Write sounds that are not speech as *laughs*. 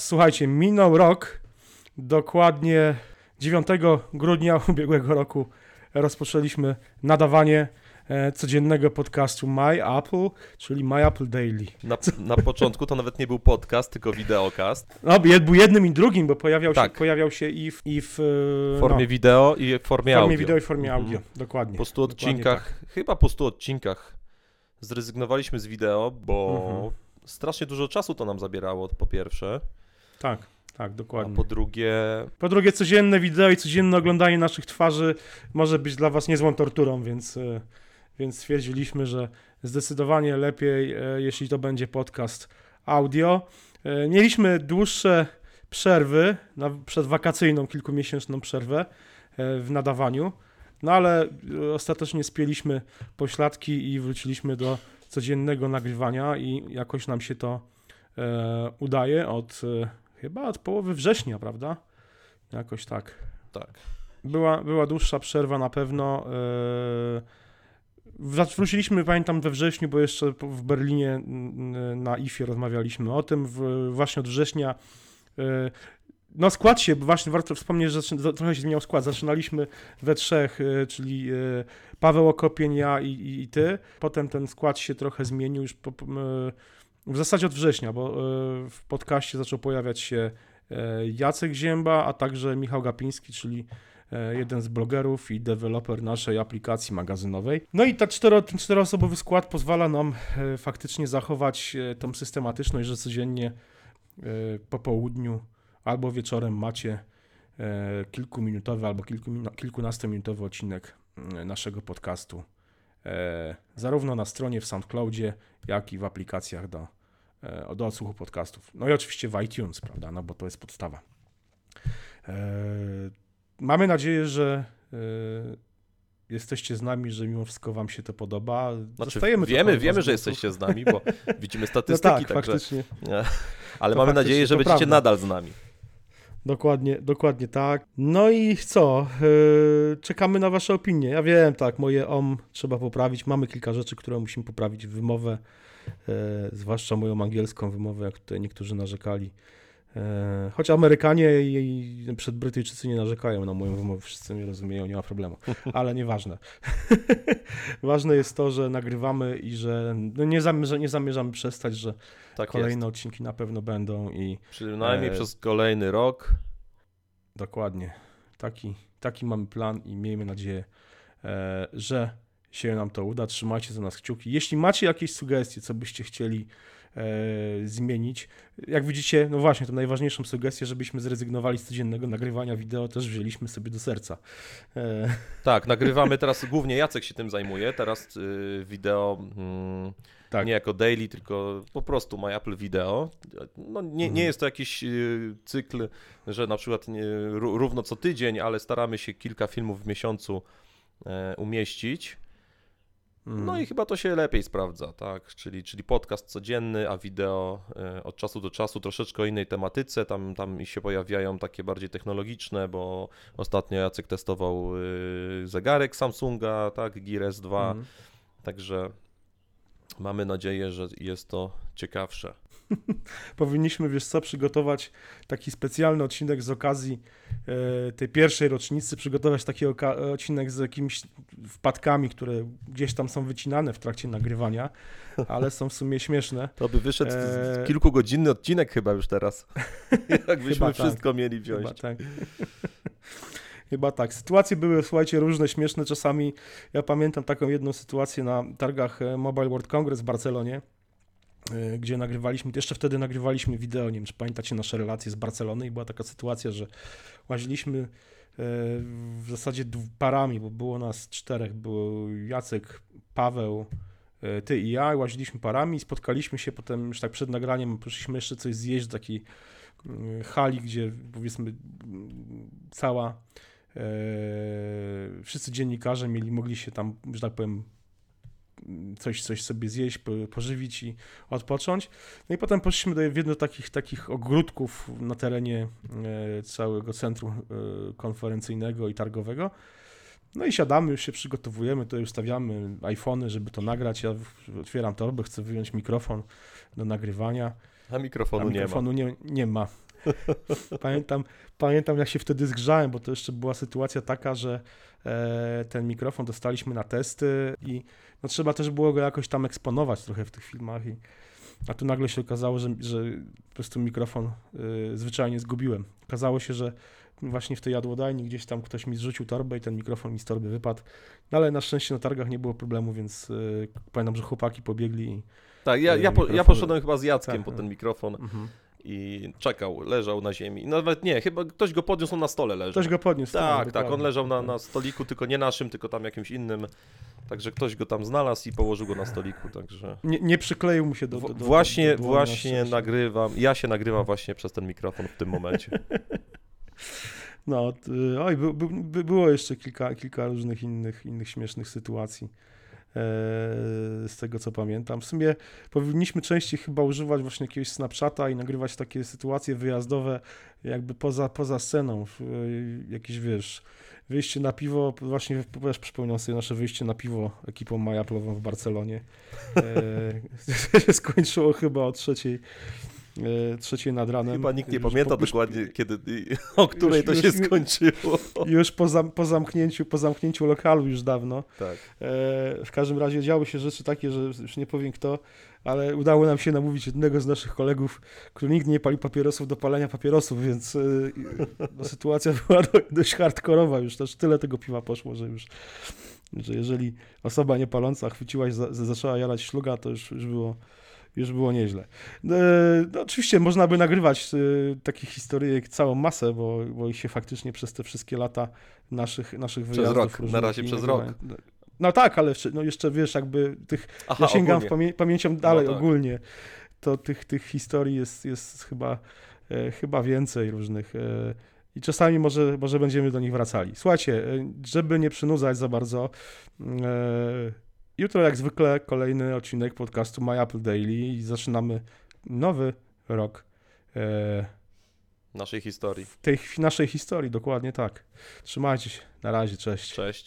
Słuchajcie, minął rok, dokładnie 9 grudnia *laughs* ubiegłego roku rozpoczęliśmy nadawanie e, codziennego podcastu My Apple, czyli My Apple Daily. Na, na początku to nawet nie był podcast, tylko wideokast. No, był jednym i drugim, bo pojawiał, Tak. się, pojawiał się i w, i w, e, W formie no, wideo i w formie, w formie audio. wideo i w formie Mhm. audio, dokładnie. Po 100 Dokładnie odcinkach, chyba po 100 odcinkach zrezygnowaliśmy z wideo, bo Mhm. strasznie dużo czasu to nam zabierało, po pierwsze. Tak, tak, A dokładnie. po drugie, Po drugie, codzienne wideo i codzienne oglądanie naszych twarzy może być dla Was niezłą torturą, więc, e, więc stwierdziliśmy, że zdecydowanie lepiej, e, jeśli to będzie podcast audio. E, Mieliśmy dłuższe przerwy, na, przedwakacyjną, kilkumiesięczną przerwę w nadawaniu, no ale ostatecznie spieliśmy pośladki i wróciliśmy do codziennego nagrywania i jakoś nam się to udaje od chyba od połowy września, prawda? Jakoś tak. tak. Była, była dłuższa przerwa na pewno. Wrac- Wróciliśmy, pamiętam, we wrześniu, bo jeszcze w Berlinie na IFie rozmawialiśmy o tym. Właśnie od września. yy, No skład się, właśnie warto wspomnieć, że trochę się zmieniał skład. Zaczynaliśmy we trzech, yy, czyli Paweł Okopień, ja i, i, i ty. Potem ten skład się trochę zmienił już po, w zasadzie od września, bo yy, w podcaście zaczął pojawiać się e, Jacek Zięba, a także Michał Gapiński, czyli e, jeden z blogerów i deweloper naszej aplikacji magazynowej. No i ta cztero, ten czteroosobowy skład pozwala nam e, faktycznie zachować e, tą systematyczność, że codziennie e, po południu albo wieczorem macie e, kilkuminutowy albo kilku, kilkunastominutowy odcinek naszego podcastu. E, zarówno na stronie w SoundCloudzie, jak i w aplikacjach do, e, do odsłuchu podcastów. No i oczywiście w iTunes, prawda, no bo to jest podstawa. E, mamy nadzieję, że e, jesteście z nami, że mimo wszystko wam się to podoba. Znaczy, wiemy, wiemy, że jesteście z nami, bo *laughs* widzimy No statystyki, tak, także, faktycznie. *laughs* ale to mamy faktycznie, nadzieję, że będziecie prawda. nadal z nami. Dokładnie, dokładnie tak. No i co? Czekamy na Wasze opinie. Ja wiem, tak, moje om trzeba poprawić. Mamy kilka rzeczy, które musimy poprawić. Wymowę, zwłaszcza moją angielską wymowę, jak tutaj niektórzy narzekali. Yy, choć Amerykanie i, przed Brytyjczycy nie narzekają na moją wymowę, wszyscy mnie rozumieją, nie ma problemu. Ale nieważne. *laughs* Ważne jest to, że nagrywamy i że no nie, zamierza, nie zamierzamy przestać, że Tak kolejne odcinki na pewno będą i jest. Przynajmniej e, przez kolejny rok. Dokładnie. Taki, taki mamy plan i miejmy nadzieję, e, że się nam to uda. Trzymajcie za nas kciuki. Jeśli macie jakieś sugestie, co byście chcieli e, zmienić, jak widzicie, no właśnie, to najważniejszą sugestię, żebyśmy zrezygnowali z codziennego nagrywania wideo, też wzięliśmy sobie do serca. E, *laughs* Tak, nagrywamy teraz, głównie Jacek się tym zajmuje, teraz y, wideo mm, Tak. nie jako daily, tylko po prostu My Apple Video. No, nie, nie Mhm. jest to jakiś y, cykl, że na przykład nie, ró- równo co tydzień, ale staramy się kilka filmów w miesiącu e, umieścić. No i chyba to się lepiej sprawdza, tak? Czyli, czyli podcast codzienny, a wideo e, od czasu do czasu troszeczkę o innej tematyce. Tam, tam się pojawiają takie bardziej technologiczne, bo ostatnio Jacek testował y, zegarek Samsunga, tak? Gear S2. mm. Także mamy nadzieję, że jest to ciekawsze. *laughs* powinniśmy, wiesz co, przygotować taki specjalny odcinek z okazji e, tej pierwszej rocznicy, przygotować taki odcinek z jakimiś wpadkami, które gdzieś tam są wycinane w trakcie nagrywania, ale są w sumie śmieszne. To by wyszedł Eee. kilkugodzinny odcinek chyba już teraz. *laughs* Jakbyśmy tak. wszystko mieli wziąć. Chyba tak. Chyba tak. Sytuacje były, słuchajcie, różne, śmieszne. Czasami ja pamiętam taką jedną sytuację na targach e, Mobile World Congress w Barcelonie, e, gdzie nagrywaliśmy, jeszcze wtedy nagrywaliśmy wideo, nie wiem, czy pamiętacie nasze relacje z Barcelony i była taka sytuacja, że łaziliśmy e, w zasadzie parami, bo było nas czterech, był Jacek, Paweł, e, ty i ja, łaziliśmy parami i spotkaliśmy się potem już tak przed nagraniem, poszliśmy jeszcze coś zjeść do takiej hali, gdzie powiedzmy cała wszyscy dziennikarze mieli, mogli się tam, że tak powiem, coś, coś sobie zjeść, po- pożywić i odpocząć. No i potem poszliśmy do jednego z takich, takich ogródków na terenie e, całego centrum e, konferencyjnego i targowego. No i siadamy, już się przygotowujemy, to już stawiamy iPhony, żeby to nagrać. Ja otwieram torbę, chcę wyjąć mikrofon do nagrywania. A A mikrofonu nie ma. mikrofonu nie, nie ma. *laughs* Pamiętam, pamiętam, jak się wtedy zgrzałem, bo to jeszcze była sytuacja taka, że e, ten mikrofon dostaliśmy na testy i no, trzeba też było go jakoś tam eksponować trochę w tych filmach. I, a tu nagle się okazało, że, że po prostu mikrofon y, zwyczajnie zgubiłem. Okazało się, że właśnie w tej jadłodajni gdzieś tam ktoś mi zrzucił torbę i ten mikrofon mi z torby wypadł. No ale na szczęście na targach nie było problemu, więc y, pamiętam, że chłopaki pobiegli i... Tak, ja, ja, po, ja poszedłem chyba z Jackiem Tak, po no. ten mikrofon Mhm. I czekał, leżał na ziemi. Nawet nie, chyba ktoś go podniósł, on na stole leżał. Ktoś go podniósł. Tak, tak, dokładnie. on leżał na, na stoliku, tylko nie naszym, tylko tam jakimś innym. Także ktoś go tam znalazł i położył go na stoliku, także... Nie, nie przykleił mu się do, do, do właśnie, do właśnie nagrywam, ja się nagrywam właśnie przez ten mikrofon w tym momencie. No, oj, by, by, by było jeszcze kilka, kilka różnych innych, innych śmiesznych sytuacji. E, Z tego co pamiętam. W sumie powinniśmy częściej chyba używać właśnie jakiegoś Snapchata i nagrywać takie sytuacje wyjazdowe, jakby poza, poza sceną. e, Jakieś wiesz, wyjście na piwo, właśnie też przypominam sobie nasze wyjście na piwo ekipą Majaplową w Barcelonie. E, *laughs* się skończyło chyba o trzeciej, trzeciej nad ranem. Chyba nikt nie pamięta po- już- dokładnie, kiedy, o której to już- się już- skończyło. *laughs* już po, zam, po, zamknięciu, po zamknięciu lokalu już dawno. Tak. E, w każdym razie działy się rzeczy takie, że już nie powiem kto, ale udało nam się namówić jednego z naszych kolegów, który nigdy nie pali papierosów do palenia papierosów, więc e, no, sytuacja *laughs* była do, dość hardkorowa już, też tyle tego piwa poszło, że już że jeżeli osoba niepaląca chwyciła i za, za, zaczęła jarać szluga, to już, już było już było nieźle. E, no, oczywiście można by nagrywać e, takich historyjek całą masę, bo, bo ich się faktycznie przez te wszystkie lata naszych, naszych Przez wyjazdów rok, na razie przez nagrywań- No tak, ale jeszcze, no jeszcze wiesz, jakby tych, Aha, ja sięgam pamię pamięcią dalej tak. ogólnie, to tych, tych historii jest, jest chyba, e, chyba więcej różnych e, i czasami może, może będziemy do nich wracali. Słuchajcie, e, żeby nie przynudzać za bardzo, e, jutro jak zwykle kolejny odcinek podcastu My Apple Daily i zaczynamy nowy rok e, Naszej historii. w tej naszej historii, dokładnie tak. Trzymajcie się, na razie, cześć. Cześć.